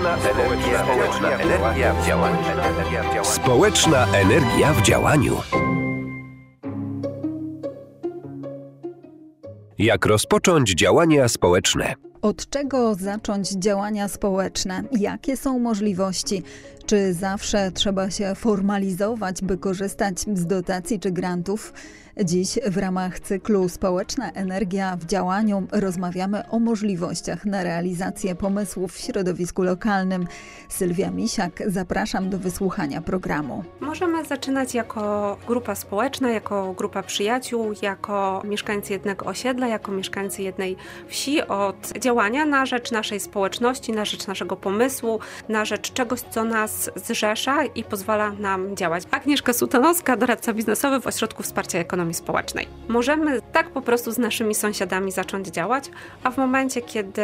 Społeczna energia, społeczna energia w działaniu. Społeczna energia w działaniu. Jak rozpocząć działania społeczne? Od czego zacząć działania społeczne? Jakie są możliwości? Czy zawsze trzeba się formalizować, by korzystać z dotacji czy grantów? Dziś w ramach cyklu Społeczna Energia w działaniu rozmawiamy o możliwościach na realizację pomysłów w środowisku lokalnym. Sylwia Misiak, zapraszam do wysłuchania programu. Możemy zaczynać jako grupa społeczna, jako grupa przyjaciół, jako mieszkańcy jednego osiedla, jako mieszkańcy jednej wsi od działania na rzecz naszej społeczności, na rzecz naszego pomysłu, na rzecz czegoś, co nas zrzesza i pozwala nam działać. Agnieszka Sutanowska, doradca biznesowy w Ośrodku Wsparcia Ekonomii ekonomii społecznej. Możemy tak po prostu z naszymi sąsiadami zacząć działać, a w momencie, kiedy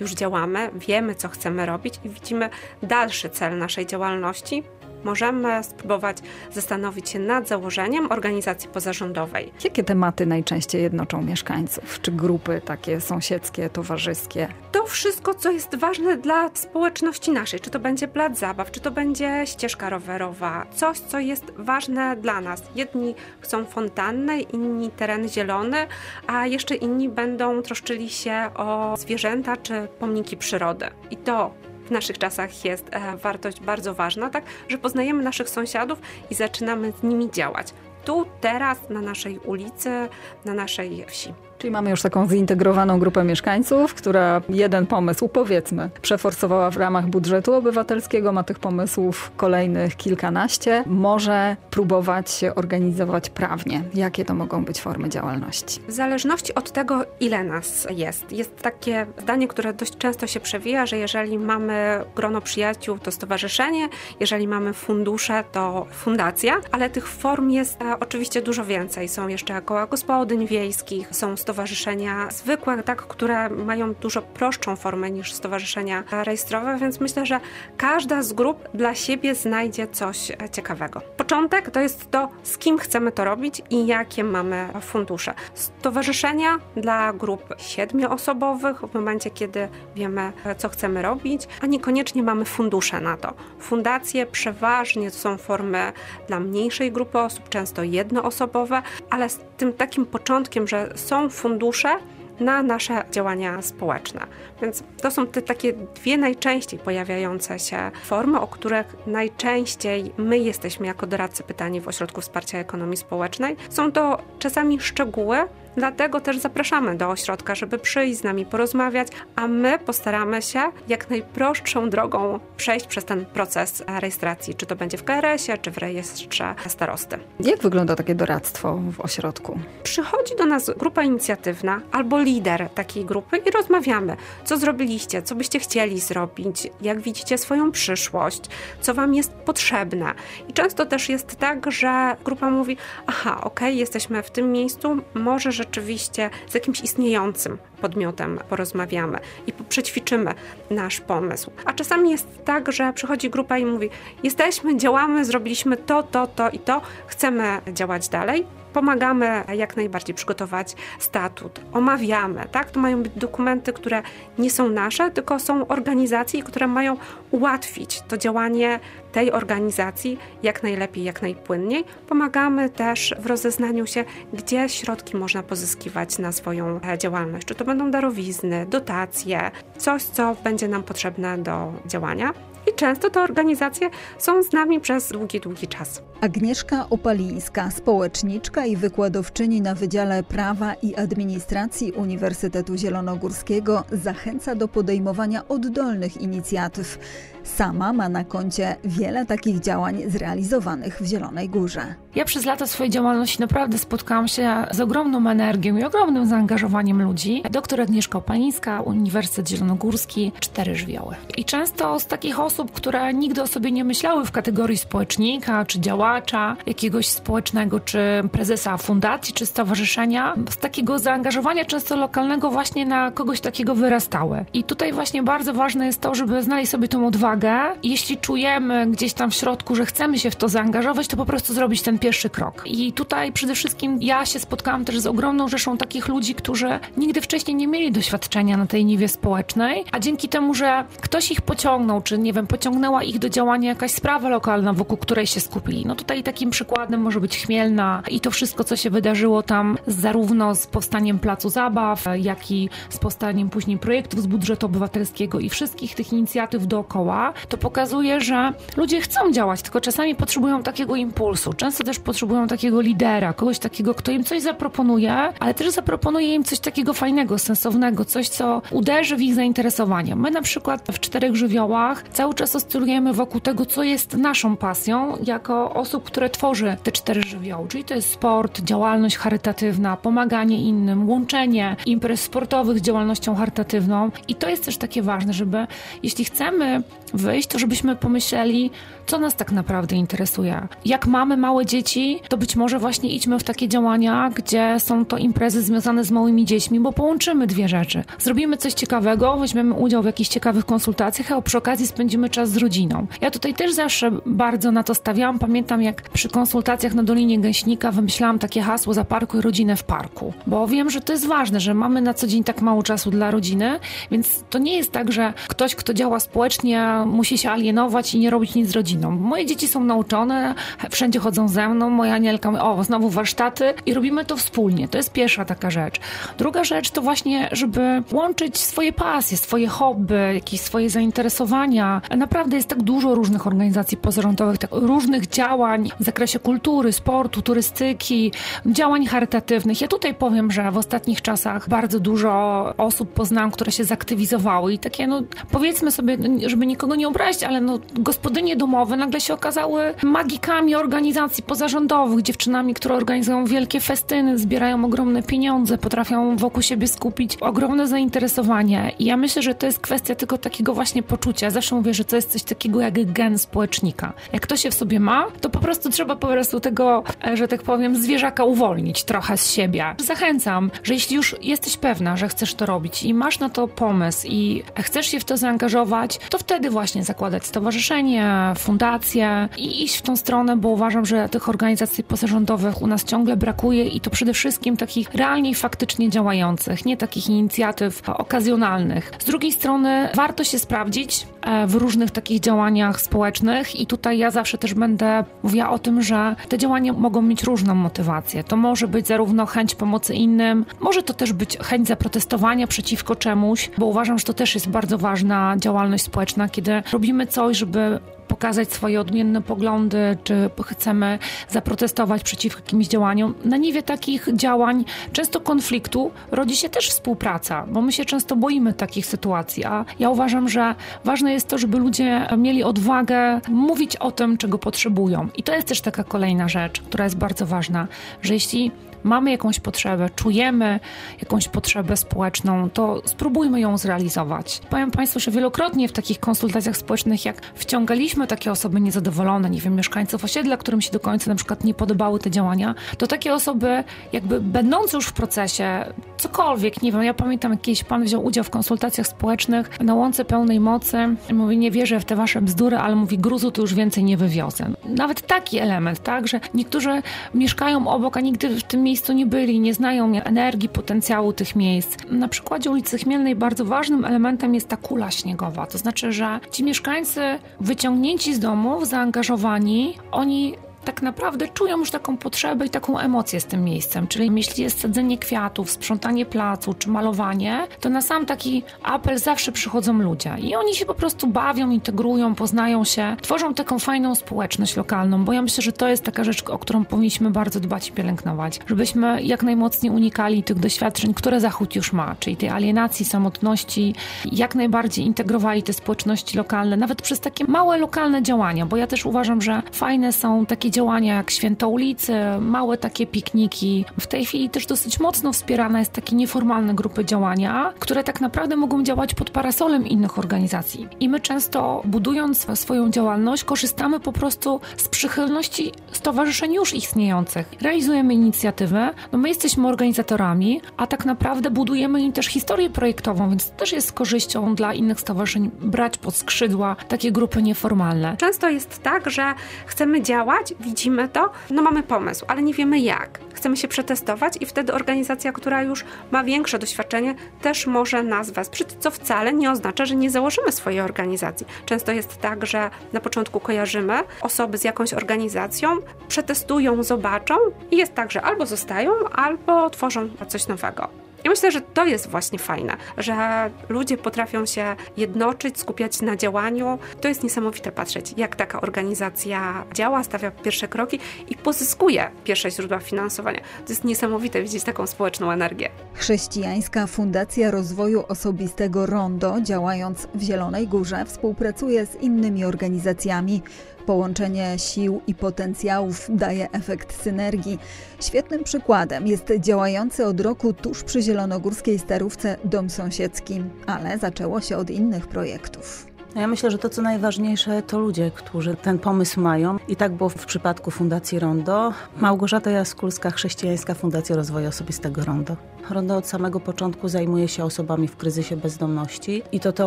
już działamy, wiemy, co chcemy robić i widzimy dalszy cel naszej działalności, możemy spróbować zastanowić się nad założeniem organizacji pozarządowej. Jakie tematy najczęściej jednoczą mieszkańców? Czy grupy takie sąsiedzkie, towarzyskie? To wszystko, co jest ważne dla społeczności naszej. Czy to będzie plac zabaw, czy to będzie ścieżka rowerowa. Coś, co jest ważne dla nas. Jedni chcą fontannę, inni teren zielony, a jeszcze inni będą troszczyli się o zwierzęta czy pomniki przyrody. I to w naszych czasach jest e, wartość bardzo ważna, tak, że poznajemy naszych sąsiadów i zaczynamy z nimi działać. Tu, teraz, na naszej ulicy, na naszej wsi. Czyli mamy już taką zintegrowaną grupę mieszkańców, która jeden pomysł, powiedzmy, przeforsowała w ramach budżetu obywatelskiego, ma tych pomysłów kolejnych kilkanaście, może próbować się organizować prawnie. Jakie to mogą być formy działalności? W zależności od tego, ile nas jest. Jest takie zdanie, które dość często się przewija, że jeżeli mamy grono przyjaciół, to stowarzyszenie, jeżeli mamy fundusze, to fundacja, ale tych form jest e, oczywiście dużo więcej. Są jeszcze koła gospodyń wiejskich, są stowarzyszenia, stowarzyszenia zwykłe, tak, które mają dużo prostszą formę niż stowarzyszenia rejestrowe, więc myślę, że każda z grup dla siebie znajdzie coś ciekawego. Początek to jest to, z kim chcemy to robić i jakie mamy fundusze. Stowarzyszenia dla grup siedmioosobowych w momencie, kiedy wiemy, co chcemy robić, a niekoniecznie mamy fundusze na to. Fundacje przeważnie to są formy dla mniejszej grupy osób, często jednoosobowe, ale z tym takim początkiem, że są fundusze na nasze działania społeczne. Więc to są te takie dwie najczęściej pojawiające się formy, o których najczęściej my jesteśmy jako doradcy pytani w Ośrodku Wsparcia Ekonomii Społecznej. Są to czasami szczegóły, Dlatego też zapraszamy do ośrodka, żeby przyjść z nami porozmawiać, a my postaramy się jak najprostszą drogą przejść przez ten proces rejestracji, czy to będzie w KRS-ie, czy w rejestrze starosty. Jak wygląda takie doradztwo w ośrodku? Przychodzi do nas grupa inicjatywna albo lider takiej grupy i rozmawiamy, co zrobiliście, co byście chcieli zrobić, jak widzicie swoją przyszłość, co wam jest potrzebne. I często też jest tak, że grupa mówi: Aha, okej, okay, jesteśmy w tym miejscu, może rzeczywiście z jakimś istniejącym podmiotem porozmawiamy i przećwiczymy nasz pomysł. A czasami jest tak, że przychodzi grupa i mówi: Jesteśmy, działamy, zrobiliśmy to, to, to i to, chcemy działać dalej. Pomagamy jak najbardziej przygotować statut, omawiamy, tak? To mają być dokumenty, które nie są nasze, tylko są organizacji, które mają ułatwić to działanie tej organizacji jak najlepiej, jak najpłynniej. Pomagamy też w rozeznaniu się, gdzie środki można pozyskiwać na swoją e, działalność. Czy to będą darowizny, dotacje, coś, co będzie nam potrzebne do działania. Często te organizacje są z nami przez długi, długi czas. Agnieszka Opalińska, społeczniczka i wykładowczyni na Wydziale Prawa i Administracji Uniwersytetu Zielonogórskiego, zachęca do podejmowania oddolnych inicjatyw. Sama ma na koncie wiele takich działań zrealizowanych w Zielonej Górze. Ja przez lata swojej działalności naprawdę spotkałam się z ogromną energią i ogromnym zaangażowaniem ludzi. Doktor Agnieszka Opalińska, Uniwersytet Zielonogórski, Cztery Żwioły. I często z takich osób które nigdy o sobie nie myślały w kategorii społecznika, czy działacza jakiegoś społecznego, czy prezesa fundacji, czy stowarzyszenia, z takiego zaangażowania często lokalnego właśnie na kogoś takiego wyrastały. I tutaj właśnie bardzo ważne jest to, żeby znaleźć sobie tą odwagę. Jeśli czujemy gdzieś tam w środku, że chcemy się w to zaangażować, to po prostu zrobić ten pierwszy krok. I tutaj przede wszystkim ja się spotkałam też z ogromną rzeszą takich ludzi, którzy nigdy wcześniej nie mieli doświadczenia na tej niwie społecznej, a dzięki temu, że ktoś ich pociągnął, czy nie wiem, pociągnęła ich do działania jakaś sprawa lokalna, wokół której się skupili. No tutaj takim przykładem może być Chmielna i to wszystko, co się wydarzyło tam zarówno z powstaniem Placu Zabaw, jak i z powstaniem później projektów z budżetu obywatelskiego i wszystkich tych inicjatyw dookoła, to pokazuje, że ludzie chcą działać, tylko czasami potrzebują takiego impulsu. Często też potrzebują takiego lidera, kogoś takiego, kto im coś zaproponuje, ale też zaproponuje im coś takiego fajnego, sensownego, coś, co uderzy w ich zainteresowanie. My na przykład w Czterech Żywiołach cały czas oscylujemy wokół tego, co jest naszą pasją, jako osób, które tworzy te cztery żywioły. Czyli to jest sport, działalność charytatywna, pomaganie innym, łączenie imprez sportowych z działalnością charytatywną. I to jest też takie ważne, żeby jeśli chcemy wyjść, to żebyśmy pomyśleli, co nas tak naprawdę interesuje. Jak mamy małe dzieci, to być może właśnie idźmy w takie działania, gdzie są to imprezy związane z małymi dziećmi, bo połączymy dwie rzeczy. Zrobimy coś ciekawego, weźmiemy udział w jakichś ciekawych konsultacjach, a przy okazji spędzimy czas z rodziną. Ja tutaj też zawsze bardzo na to stawiałam. Pamiętam, jak przy konsultacjach na Dolinie Gęśnika wymyślałam takie hasło zaparkuj rodzinę w parku, bo wiem, że to jest ważne, że mamy na co dzień tak mało czasu dla rodziny, więc to nie jest tak, że ktoś, kto działa społecznie, musi się alienować i nie robić nic z rodziną. Moje dzieci są nauczone, wszędzie chodzą ze mną, moja Anielka mówi, o, znowu warsztaty i robimy to wspólnie. To jest pierwsza taka rzecz. Druga rzecz to właśnie, żeby łączyć swoje pasje, swoje hobby, jakieś swoje zainteresowania. Naprawdę jest tak dużo różnych organizacji pozarządowych, tak różnych działań w zakresie kultury, sportu, turystyki, działań charytatywnych. Ja tutaj powiem, że w ostatnich czasach bardzo dużo osób poznałam, które się zaktywizowały i takie, no powiedzmy sobie, żeby nikogo nie obrazić, ale no gospodynie domowe nagle się okazały magikami organizacji pozarządowych, dziewczynami, które organizują wielkie festyny, zbierają ogromne pieniądze, potrafią wokół siebie skupić ogromne zainteresowanie. I ja myślę, że to jest kwestia tylko takiego właśnie poczucia. Zawsze mówię, że to jest coś takiego jak gen społecznika. Jak to się w sobie ma, to po prostu trzeba po prostu tego, e, że tak powiem, zwierzaka uwolnić trochę z siebie. Zachęcam, że jeśli już jesteś pewna, że chcesz to robić i masz na to pomysł i chcesz się w to zaangażować, to wtedy właśnie zakładać stowarzyszenie, fundację i iść w tą stronę, bo uważam, że tych organizacji pozarządowych u nas ciągle brakuje i to przede wszystkim takich realnie i faktycznie działających, nie takich inicjatyw okazjonalnych. Z drugiej strony warto się sprawdzić w różnych takich działaniach społecznych i tutaj ja zawsze też będę mówiła o tym, że te działania mogą mieć różną motywację. To może być zarówno chęć pomocy innym, może to też być chęć zaprotestowania przeciwko czemuś, bo uważam, że to też jest bardzo ważna działalność społeczna, kiedy robimy coś, żeby pokazać swoje odmienne poglądy, czy chcemy zaprotestować przeciw jakimś działaniom. Na niwie takich działań, często konfliktu, rodzi się też współpraca, bo my się często boimy takich sytuacji, a ja uważam, że ważne jest to, żeby ludzie mieli odwagę mówić o tym, czego potrzebują. I to jest też taka kolejna rzecz, która jest bardzo ważna, że jeśli mamy jakąś potrzebę, czujemy jakąś potrzebę społeczną, to spróbujmy ją zrealizować. Powiem Państwu, że wielokrotnie w takich konsultacjach społecznych, jak wciągaliśmy takie osoby niezadowolone, nie wiem, mieszkańców osiedla, którym się do końca na przykład nie podobały te działania, to takie osoby jakby będące już w procesie, cokolwiek, nie wiem, ja pamiętam jakiś pan wziął udział w konsultacjach społecznych na łące pełnej mocy, mówi, nie wierzę w te wasze bzdury, ale mówi, gruzu to już więcej nie wywiozę. Nawet taki element, tak, że niektórzy mieszkają obok, a nigdy w tym miejscu nie byli, nie znają energii, potencjału tych miejsc. Na przykładzie ulicy Chmielnej bardzo ważnym elementem jest ta kula śniegowa. To znaczy, że ci mieszkańcy wyciągnięci z domów, zaangażowani, oni tak naprawdę czują już taką potrzebę i taką emocję z tym miejscem. Czyli jeśli jest sadzenie kwiatów, sprzątanie placu czy malowanie, to na sam taki apel zawsze przychodzą ludzie i oni się po prostu bawią, integrują, poznają się, tworzą taką fajną społeczność lokalną, bo ja myślę, że to jest taka rzecz, o którą powinniśmy bardzo dbać i pielęgnować, żebyśmy jak najmocniej unikali tych doświadczeń, które Zachód już ma, czyli tej alienacji, samotności, jak najbardziej integrowali te społeczności lokalne, nawet przez takie małe lokalne działania, bo ja też uważam, że fajne są takie działania jak święto ulicy, małe takie pikniki. W tej chwili też dosyć mocno wspierana jest takie nieformalne grupy działania, które tak naprawdę mogą działać pod parasolem innych organizacji. I my często budując swoją działalność korzystamy po prostu z przychylności stowarzyszeń już istniejących. Realizujemy inicjatywę, no my jesteśmy organizatorami, a tak naprawdę budujemy im też historię projektową, więc też jest z korzyścią dla innych stowarzyszeń brać pod skrzydła takie grupy nieformalne. Często jest tak, że chcemy działać, widzimy to, no mamy pomysł, ale nie wiemy jak. Chcemy się przetestować i wtedy organizacja, która już ma większe doświadczenie, też może nas wesprzeć, co wcale nie oznacza, że nie założymy swojej organizacji. Często jest tak, że na początku kojarzymy osoby z jakąś organizacją, przetestują, zobaczą i jest tak, że albo zostają, albo tworzą coś nowego. I myślę, że to jest właśnie fajne, że ludzie potrafią się jednoczyć, skupiać na działaniu. To jest niesamowite patrzeć, jak taka organizacja działa, stawia pierwsze kroki i pozyskuje pierwsze źródła finansowania. To jest niesamowite widzieć taką społeczną energię. Chrześcijańska Fundacja Rozwoju Osobistego Rondo, działając w Zielonej Górze, współpracuje z innymi organizacjami Połączenie sił i potencjałów daje efekt synergii. Świetnym przykładem jest działający od roku tuż przy zielonogórskiej starówce dom sąsiedzki, ale zaczęło się od innych projektów. Ja myślę, że to co najważniejsze to ludzie, którzy ten pomysł mają. I tak było w przypadku Fundacji Rondo. Małgorzata Jaskulska, Chrześcijańska Fundacja Rozwoju Osobistego Rondo. Rondo od samego początku zajmuje się osobami w kryzysie bezdomności i to te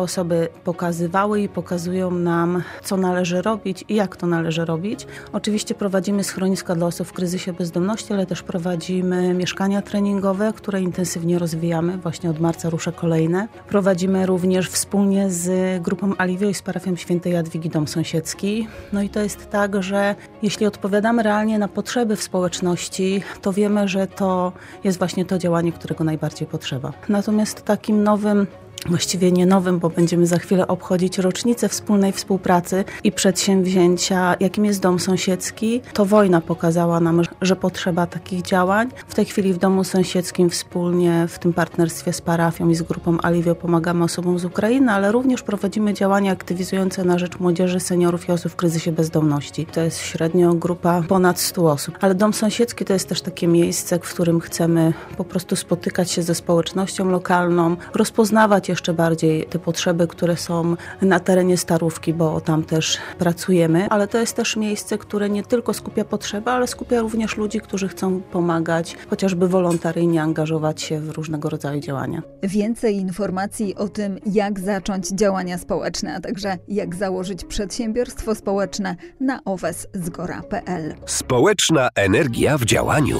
osoby pokazywały i pokazują nam, co należy robić i jak to należy robić. Oczywiście prowadzimy schroniska dla osób w kryzysie bezdomności, ale też prowadzimy mieszkania treningowe, które intensywnie rozwijamy. Właśnie od marca ruszę kolejne. Prowadzimy również wspólnie z grupą Aliwio i z parafią świętej Jadwigi Dom Sąsiedzki. No i to jest tak, że jeśli odpowiadamy realnie na potrzeby w społeczności, to wiemy, że to jest właśnie to działanie, które którego najbardziej potrzeba. Natomiast takim nowym właściwie nie nowym, bo będziemy za chwilę obchodzić rocznicę wspólnej współpracy i przedsięwzięcia, jakim jest dom sąsiedzki. To wojna pokazała nam, że potrzeba takich działań. W tej chwili w domu sąsiedzkim wspólnie w tym partnerstwie z parafią i z grupą Aliwio pomagamy osobom z Ukrainy, ale również prowadzimy działania aktywizujące na rzecz młodzieży, seniorów i osób w kryzysie bezdomności. To jest średnio grupa ponad 100 osób. Ale dom sąsiedzki to jest też takie miejsce, w którym chcemy po prostu spotykać się ze społecznością lokalną, rozpoznawać jeszcze bardziej te potrzeby, które są na terenie Starówki, bo tam też pracujemy, ale to jest też miejsce, które nie tylko skupia potrzeby, ale skupia również ludzi, którzy chcą pomagać, chociażby wolontaryjnie angażować się w różnego rodzaju działania. Więcej informacji o tym, jak zacząć działania społeczne, a także jak założyć przedsiębiorstwo społeczne na oweszzgora.pl. Społeczna energia w działaniu.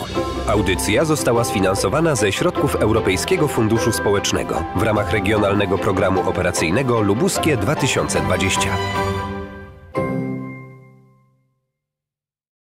Audycja została sfinansowana ze środków Europejskiego Funduszu Społecznego w ramach regionalnego Programu Operacyjnego Lubuskie 2020.